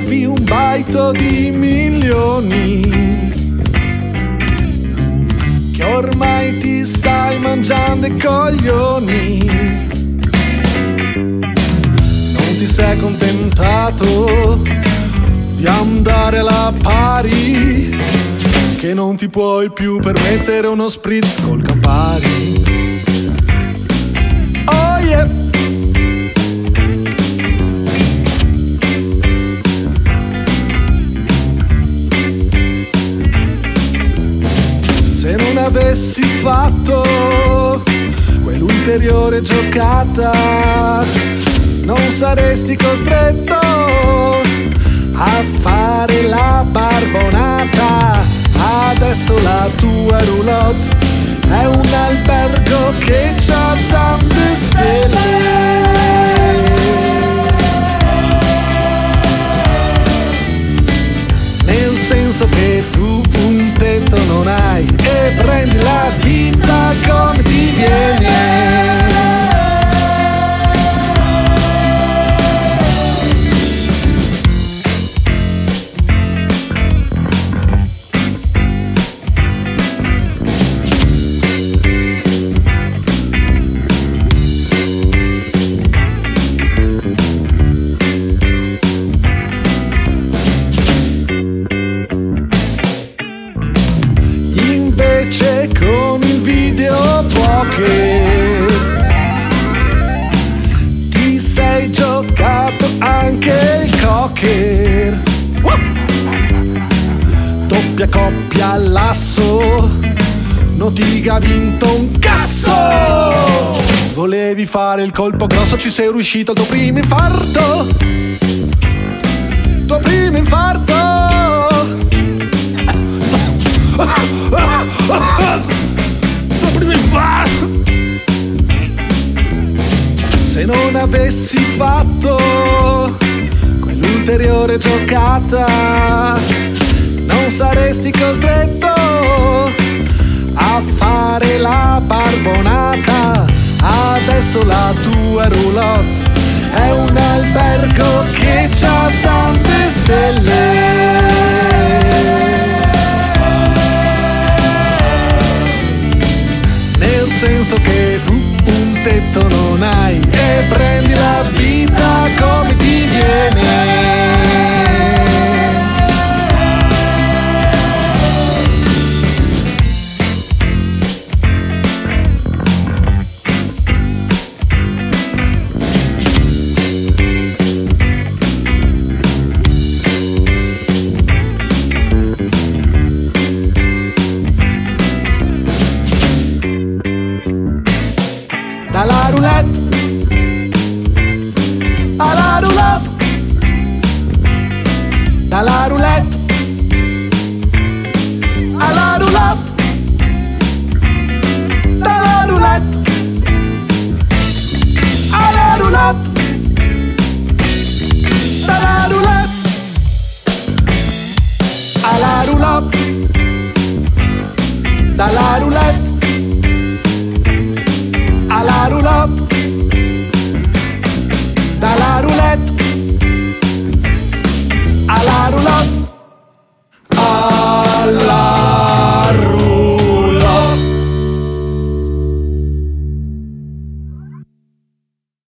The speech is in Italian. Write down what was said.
avevi un baito di milioni che ormai ti stai mangiando i coglioni. Non ti sei contentato di andare alla pari, che non ti puoi più permettere uno spritz col Campari. Avessi fatto quell'ulteriore giocata, non saresti costretto a fare la barbonata. Adesso la tua roulotte è un albergo che c'ha tante stelle. Nel senso che tu e prendi la vita come ti Invece con il video poker ti sei giocato anche il cocker. Doppia coppia all'asso, Notiga ha vinto un casso. Volevi fare il colpo grosso, ci sei riuscito al tuo primo infarto. Tuo primo infarto. avessi fatto quell'ulteriore giocata, non saresti costretto a fare la barbonata. Adesso la tua roulotte è un albergo che ha tante stelle. Nel senso che tu tetto non hai e prendi la vita come ti viene. à la roulette, à la roulette, à la roulette, à la roulette, à la roulette, à la roulette, à la roulette, à la roulette, à la roulette.